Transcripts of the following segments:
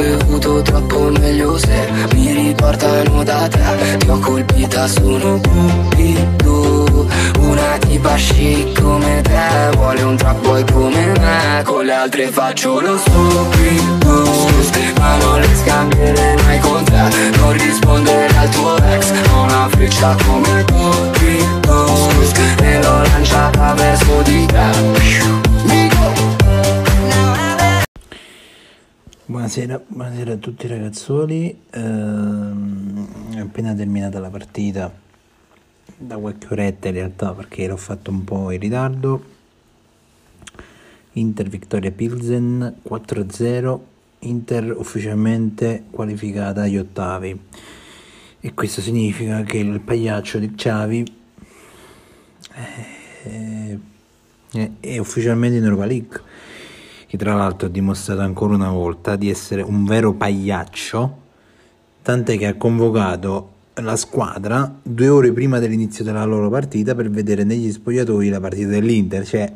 bevuto troppo meglio se mi riportano da te. Ti ho colpita, sono cupido Una tipa chic come te. Vuole un trap boy come me Con le altre faccio lo stupido. Ma non le scambierei mai con te. Non rispondere al tuo ex Ho una freccia come Cupido. E l'ho lanciata verso di te Buonasera, buonasera a tutti ragazzuoli, ehm, è appena terminata la partita da qualche oretta in realtà perché l'ho fatto un po' in ritardo. Inter Vittoria Pilsen 4-0, Inter ufficialmente qualificata agli ottavi. E questo significa che il pagliaccio di Xavi è, è, è ufficialmente in Europa League che tra l'altro ha dimostrato ancora una volta di essere un vero pagliaccio, tant'è che ha convocato la squadra due ore prima dell'inizio della loro partita per vedere negli spogliatoi la partita dell'Inter, cioè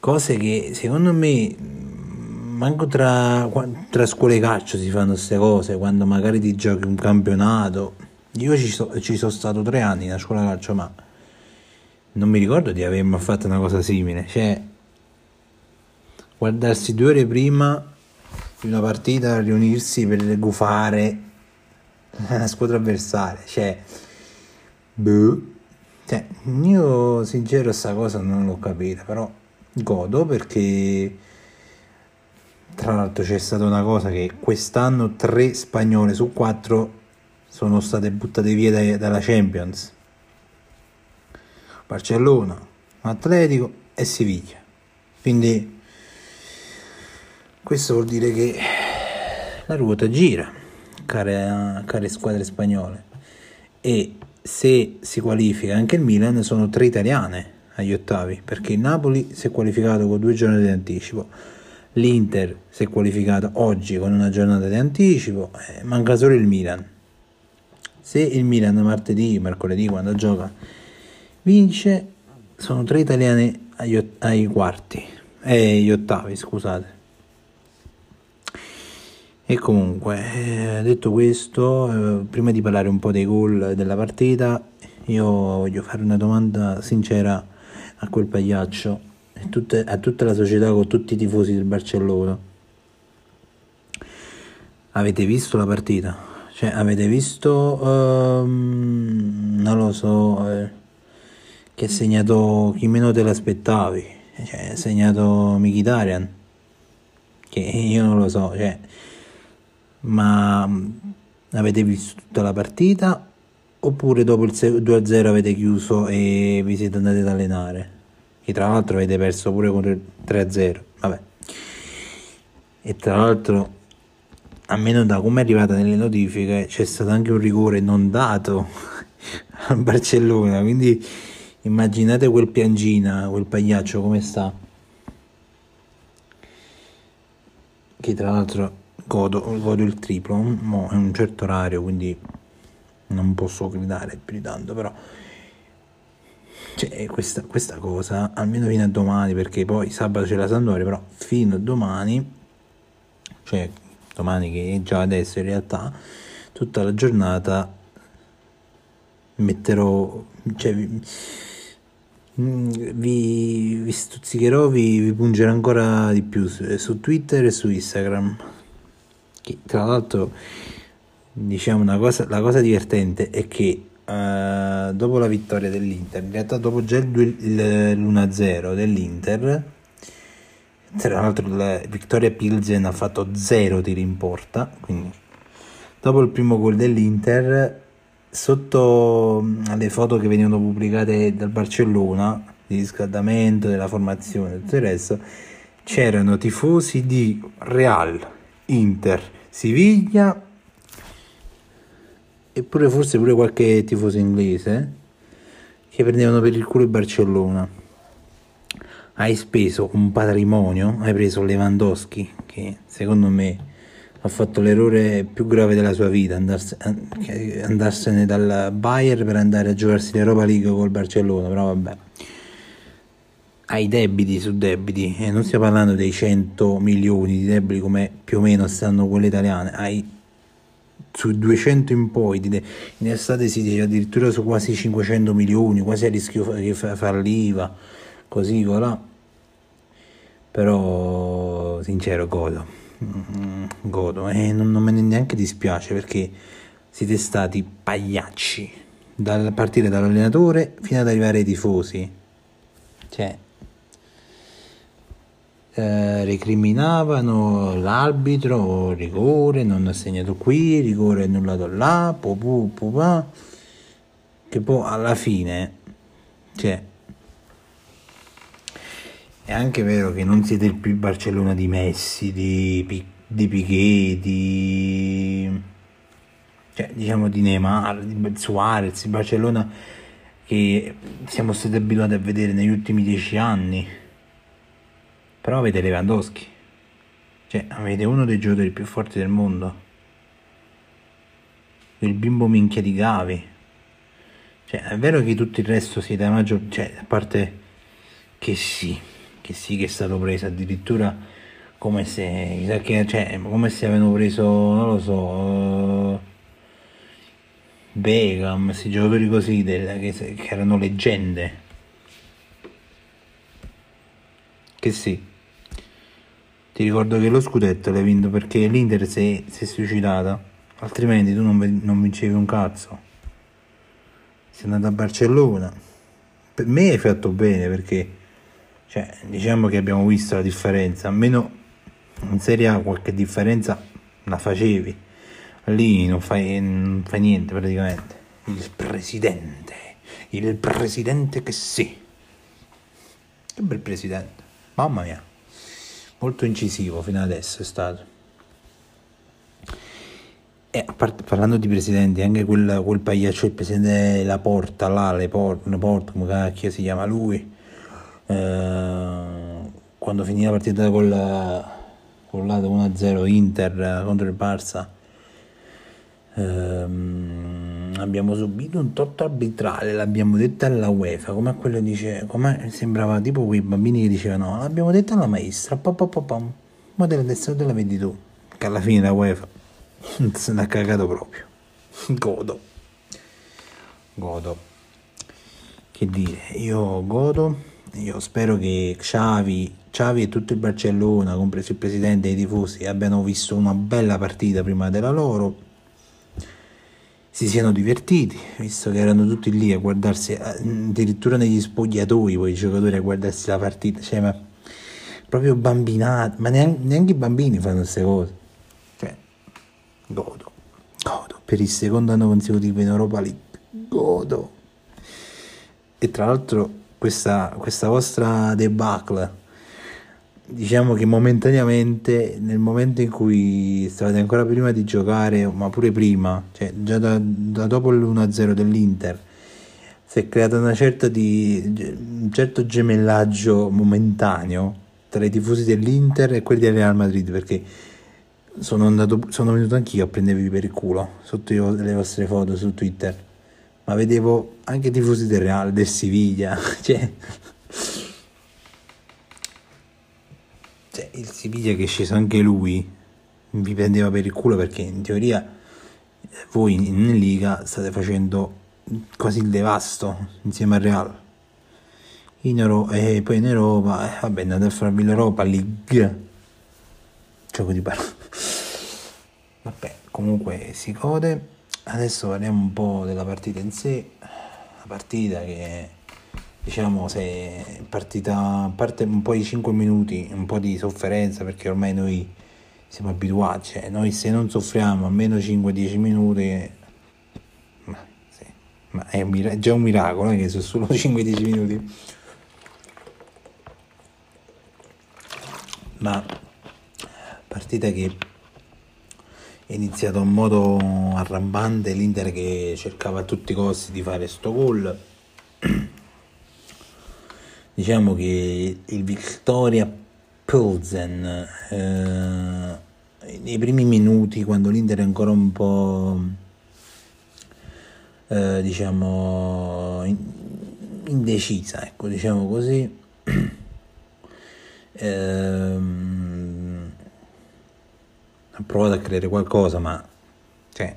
cose che secondo me manco tra, tra scuole calcio si fanno queste cose, quando magari ti giochi un campionato. Io ci, so, ci sono stato tre anni in scuola calcio, ma non mi ricordo di aver mai fatto una cosa simile. Cioè, guardarsi due ore prima di una partita, riunirsi per gufare la squadra avversaria, cioè, boh. cioè, io sincero sta cosa non l'ho capita, però godo perché tra l'altro c'è stata una cosa che quest'anno tre spagnole su quattro sono state buttate via dai, dalla Champions. Barcellona, Atletico e Siviglia. Quindi questo vuol dire che la ruota gira, care, care squadre spagnole. E se si qualifica anche il Milan, sono tre italiane agli ottavi, perché il Napoli si è qualificato con due giornate di anticipo, l'Inter si è qualificato oggi con una giornata di anticipo, eh, manca solo il Milan. Se il Milan martedì, mercoledì, quando gioca, vince, sono tre italiane agli, ai quarti, eh, agli ottavi, scusate. E comunque, eh, detto questo, eh, prima di parlare un po' dei gol della partita, io voglio fare una domanda sincera a quel pagliaccio, a, tutta la società, con tutti i tifosi del Barcellona. Avete visto la partita? Cioè, avete visto, um, non lo so, eh, che ha segnato chi meno te l'aspettavi? Cioè, ha segnato Mkhitaryan, che io non lo so, cioè ma mm, avete visto tutta la partita oppure dopo il 2-0 avete chiuso e vi siete andati ad allenare? Che tra l'altro avete perso pure con il 3-0, vabbè. E tra l'altro, almeno da come è arrivata nelle notifiche, c'è stato anche un rigore non dato al Barcellona, quindi immaginate quel piangina, quel pagliaccio come sta. Che tra l'altro godo, godo il triplo, mo è un certo orario quindi non posso gridare più di tanto, però cioè, questa, questa cosa almeno fino a domani perché poi sabato c'è la Sandoria, però fino a domani, cioè domani che è già adesso in realtà, tutta la giornata metterò, cioè vi, vi, vi stuzzicherò, vi, vi pungerò ancora di più su, su Twitter e su Instagram che tra l'altro diciamo una cosa, la cosa divertente è che uh, dopo la vittoria dell'Inter, in realtà dopo già il, l'1-0 dell'Inter, tra l'altro la Vittoria Pilsen ha fatto 0 tiri in porta, quindi dopo il primo gol dell'Inter, sotto le foto che venivano pubblicate dal Barcellona, di riscaldamento, della formazione e tutto il resto, c'erano tifosi di Real, Inter, Siviglia eppure forse pure qualche tifoso inglese che prendevano per il culo il Barcellona. Hai speso un patrimonio, hai preso Lewandowski che secondo me ha fatto l'errore più grave della sua vita, andarsene dal Bayern per andare a giocarsi l'Europa League col Barcellona, però vabbè. Hai debiti su debiti e non stiamo parlando dei 100 milioni di debiti come più o meno stanno quelle italiane, hai su 200 in poi, in estate si dice addirittura su quasi 500 milioni, quasi a rischio che falliva, così voilà. Però sincero godo, godo e non, non me ne neanche dispiace perché siete stati pagliacci, dal partire dall'allenatore fino ad arrivare ai tifosi. Cioè, eh, recriminavano l'arbitro, rigore, non ha segnato qui, rigore annullato là, pu, pu, pa, che poi alla fine, cioè, è anche vero che non siete il più Barcellona di Messi, di, di Piquet, di, cioè, diciamo di Neymar, di Suarez, di Barcellona che siamo stati abituati a vedere negli ultimi dieci anni però avete Lewandowski. Cioè, avete uno dei giocatori più forti del mondo. Il bimbo minchia di Gavi. Cioè, è vero che tutto il resto siete a maggior... Cioè, a parte che sì, che sì che è stato preso addirittura come se... Cioè, come se avevano preso, non lo so... Uh, Beckham, questi giocatori così del, che, che erano leggende. Che sì. Ti ricordo che lo scudetto l'hai vinto perché l'Inter si è, si è suicidata, altrimenti tu non, non vincevi un cazzo. Sei andato a Barcellona. Per me hai fatto bene perché cioè, diciamo che abbiamo visto la differenza, almeno in Serie A qualche differenza la facevi. Lì non fai, non fai niente praticamente. Il presidente, il presidente che sì. Che bel presidente, mamma mia molto incisivo fino adesso è stato. E parte, parlando di presidenti, anche quel, quel pagliaccio, il presidente La Porta, là, Le Porte, come cacchio si chiama lui, eh, quando finì la partita con, la, con l'Ato 1-0 Inter contro il Barça, ehm, abbiamo subito un totto arbitrale, l'abbiamo detto alla UEFA, come quello dice, come sembrava tipo quei bambini che dicevano, l'abbiamo detto alla maestra, ma della destra te la vedi tu, che alla fine la UEFA se ne ha cagato proprio, godo, godo, che dire, io godo, io spero che Xavi, Xavi e tutto il Barcellona, compreso il presidente e i tifosi, abbiano visto una bella partita prima della loro si siano divertiti, visto che erano tutti lì a guardarsi, addirittura negli spogliatoi poi i giocatori a guardarsi la partita, cioè ma proprio bambinati, ma neanche, neanche i bambini fanno queste cose, cioè godo, godo, per il secondo anno consecutivo in Europa League, godo. E tra l'altro questa, questa vostra debacle diciamo che momentaneamente nel momento in cui stavate ancora prima di giocare ma pure prima cioè già da, da dopo l'1-0 dell'Inter si è creata una certa di un certo gemellaggio momentaneo tra i tifosi dell'Inter e quelli del Real Madrid perché sono, andato, sono venuto anch'io a prendervi per il culo sotto le vostre foto su Twitter. Ma vedevo anche i tifosi del Real, del Siviglia cioè cioè, il Siviglia che è sceso anche lui vi prendeva per il culo perché in teoria voi in Liga state facendo quasi il devasto insieme al Real. In Euro- e poi in Europa eh, vabbè andate a farvi l'Europa League. Gioco di parole. Vabbè comunque si gode. Adesso parliamo un po' della partita in sé. La partita che diciamo se partita a parte un po' di 5 minuti un po' di sofferenza perché ormai noi siamo abituati cioè noi se non soffriamo almeno 5-10 minuti ma, sì, ma è, un, già un miracolo che sono solo 5-10 minuti. Ma partita che è iniziato in modo arrambante l'Inter che cercava a tutti i costi di fare sto gol diciamo che il Victoria Pilsen eh, nei primi minuti quando l'Inter è ancora un po' eh, diciamo indecisa ecco diciamo così ehm, ha provato a creare qualcosa, ma cioè,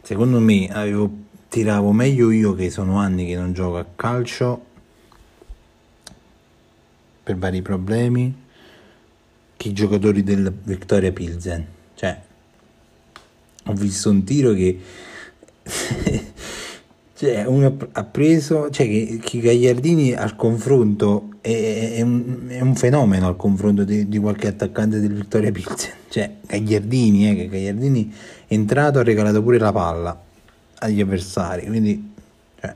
secondo me avevo, tiravo meglio io che sono anni che non gioco a calcio per vari problemi che i giocatori del Victoria Pilsen. Cioè, ho visto un tiro che cioè, uno ha preso, cioè che, Gagliardini al confronto è, è, un, è, un, fenomeno al confronto di, di, qualche attaccante del Vittoria Pilsen. Cioè, Gagliardini, eh, che Gagliardini è entrato, ha regalato pure la palla agli avversari. Quindi, cioè,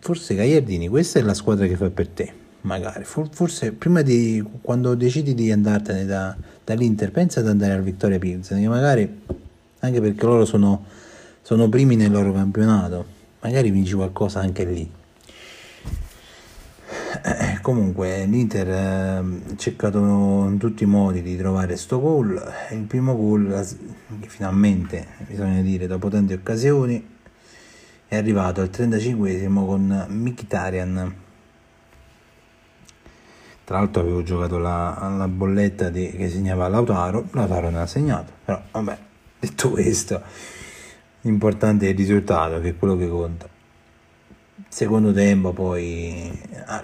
forse Gagliardini, questa è la squadra che fa per te. Magari, forse prima di quando decidi di andartene da, dall'Inter, pensa ad andare al Vittoria Pilsen, che magari anche perché loro sono sono primi nel loro campionato, magari vinci qualcosa anche lì. Eh, comunque l'Inter ha eh, cercato in tutti i modi di trovare sto gol, il primo gol finalmente, bisogna dire, dopo tante occasioni, è arrivato al 35esimo con Mkhitaryan. Tra l'altro avevo giocato la, la bolletta di, che segnava Lautaro, Lautaro non ha segnato, però vabbè, detto questo L'importante è il risultato, che è quello che conta. Secondo tempo poi,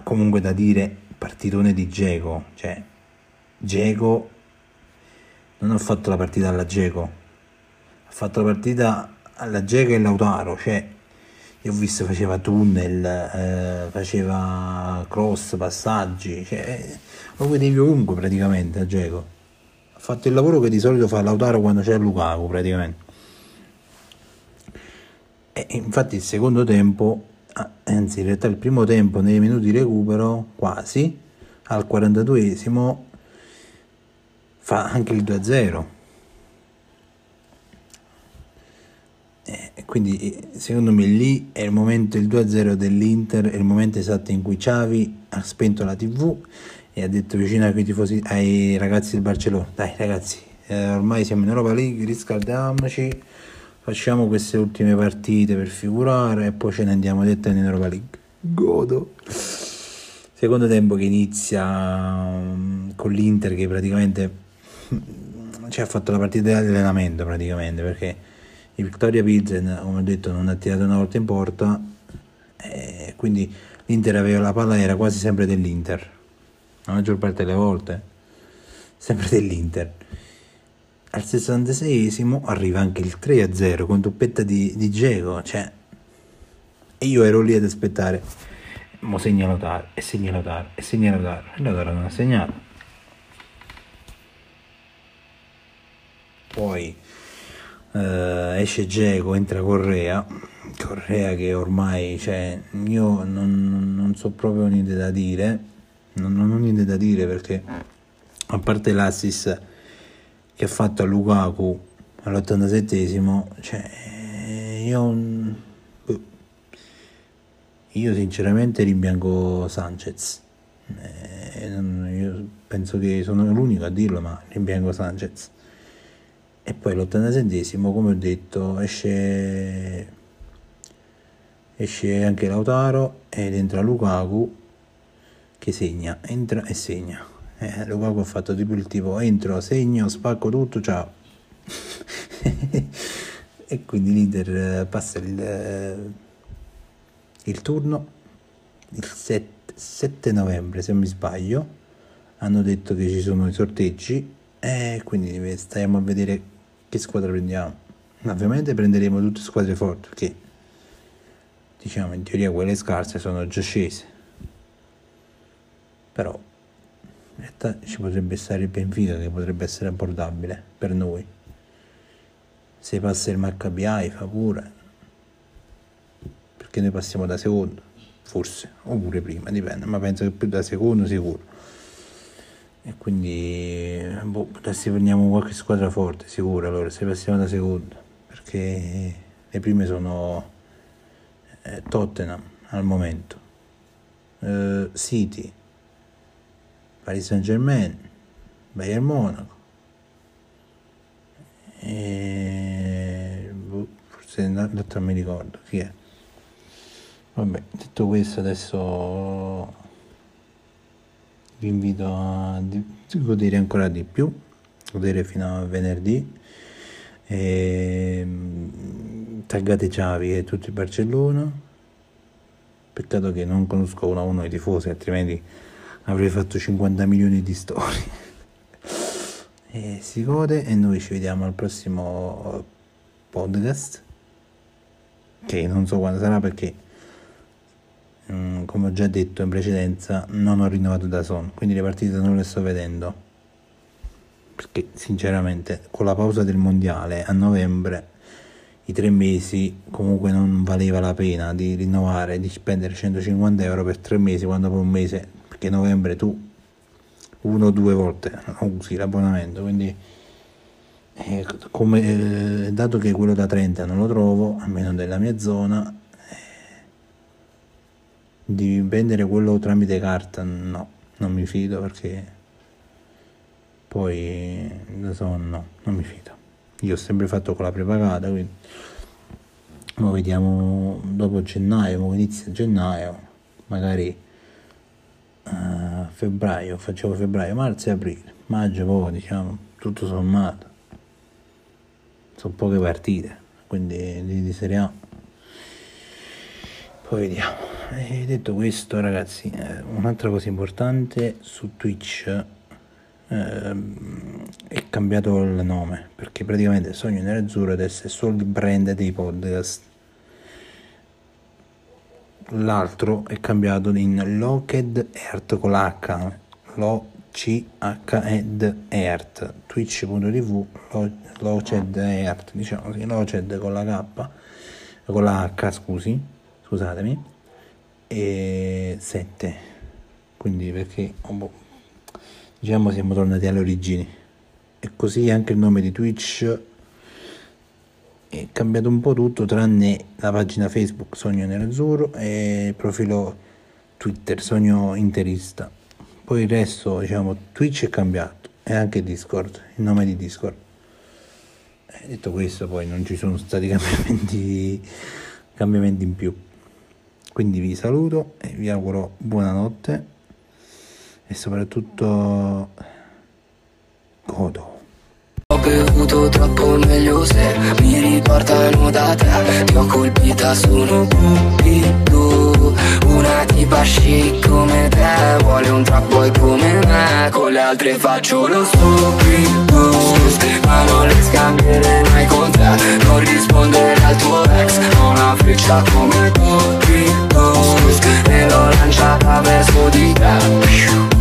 comunque da dire, partitone di Geco, cioè Geco non ha fatto la partita alla Geco, ha fatto la partita alla Geco e Lautaro, cioè io ho visto faceva tunnel, eh, faceva cross, passaggi, cioè lo vedevi ovunque praticamente a Geco. Ha fatto il lavoro che di solito fa Lautaro quando c'è Lukaku praticamente. E infatti il secondo tempo, ah, anzi in realtà il primo tempo nei minuti di recupero, quasi, al 42esimo, fa anche il 2-0. E quindi secondo me lì è il momento, il 2-0 dell'Inter, è il momento esatto in cui Xavi ha spento la tv e ha detto vicino ai, tifosi, ai ragazzi del Barcellona, dai ragazzi, eh, ormai siamo in Europa League, riscaldiamoci facciamo queste ultime partite per figurare e poi ce ne andiamo dette in Europa League. Godo. Secondo tempo che inizia um, con l'Inter che praticamente ci ha fatto la partita di allenamento praticamente perché il Victoria Pilsen, come ho detto, non ha tirato una volta in porta e quindi l'Inter aveva la palla era quasi sempre dell'Inter. La maggior parte delle volte sempre dell'Inter al 66esimo arriva anche il 3-0 con doppetta di, di Diego, cioè, e io ero lì ad aspettare, mo segna Lautaro, e segna Lautaro, e segna Lautaro, e Lautaro non ha segnato. Poi eh, esce Geco, entra Correa, Correa che ormai, cioè, io non, non so proprio niente da dire, non, non ho niente da dire perché, a parte l'assist che ha fatto a Lukaku all'87esimo, cioè io, io sinceramente rimpiango Sanchez. Eh, io penso che sono l'unico a dirlo, ma rimpiango Sanchez. E poi l'87esimo, come ho detto, esce, esce anche Lautaro ed entra Lukaku che segna, entra e segna eh, Lukaku ha fatto tipo il tipo entro, segno, spacco tutto, ciao. e quindi l'Inter eh, passa il, eh, il turno il 7, 7, novembre se non mi sbaglio hanno detto che ci sono i sorteggi e quindi stiamo a vedere che squadra prendiamo? Ovviamente prenderemo tutte squadre forti perché diciamo in teoria quelle scarse sono già scese. Però in realtà ci potrebbe stare il Benfica che potrebbe essere abbordabile per noi. Se passa il Maccabi fa pure. Perché noi passiamo da secondo? Forse. Oppure prima dipende ma penso che più da secondo sicuro e quindi boh, adesso prendiamo qualche squadra forte sicuro allora se passiamo da secondo perché le prime sono eh, Tottenham al momento eh, City Paris Saint Germain, Bayern Monaco, e... Boh, forse l'altro mi ricordo chi è. Vabbè, detto questo adesso vi invito a godere ancora di più, godere fino a venerdì. E, mm, taggate Ciavi e tutti Barcellona. Peccato che non conosco uno a uno i tifosi, altrimenti avrei fatto 50 milioni di storie. e si gode e noi ci vediamo al prossimo podcast che non so quando sarà perché come ho già detto in precedenza non ho rinnovato da Son quindi le partite non le sto vedendo. Perché sinceramente con la pausa del mondiale a novembre i tre mesi comunque non valeva la pena di rinnovare di spendere 150 euro per tre mesi quando poi un mese perché novembre tu uno o due volte usi l'abbonamento quindi eh, come, eh, dato che quello da 30 non lo trovo almeno nella mia zona di vendere quello tramite carta no non mi fido perché poi da so no non mi fido io ho sempre fatto con la prepagata quindi lo vediamo dopo gennaio inizia gennaio magari uh, febbraio, facevo febbraio, marzo e aprile, maggio poi diciamo, tutto sommato. Sono poche partite, quindi di, di Serie A. Poi vediamo. E detto questo ragazzi, eh, un'altra cosa importante su Twitch eh, è cambiato il nome perché praticamente Sogno Nerazzurro adesso è solo il brand dei podcast. L'altro è cambiato in Locked Earth con l'H lo c h ed Earth twitch.tv Loced Earth diciamo così Loced con la K con la H scusi scusatemi e 7 quindi perché diciamo siamo tornati alle origini e così anche il nome di Twitch è cambiato un po' tutto tranne la pagina Facebook Sogno Nerazzurro e il profilo Twitter Sogno Interista. Poi il resto, diciamo, Twitch è cambiato e anche Discord, il nome di Discord. E detto questo, poi non ci sono stati cambiamenti, cambiamenti in più. Quindi vi saluto e vi auguro buonanotte e soprattutto godo. Bevuto troppo meglio se mi riportano da te Ti ho colpita, sono cupido Una tipa chic come te Vuole un trap boy come me. Con le altre faccio lo stupido Ma non le scambierei mai con te. Non rispondere al tuo ex Ho una freccia come cupido E l'ho lanciata verso di te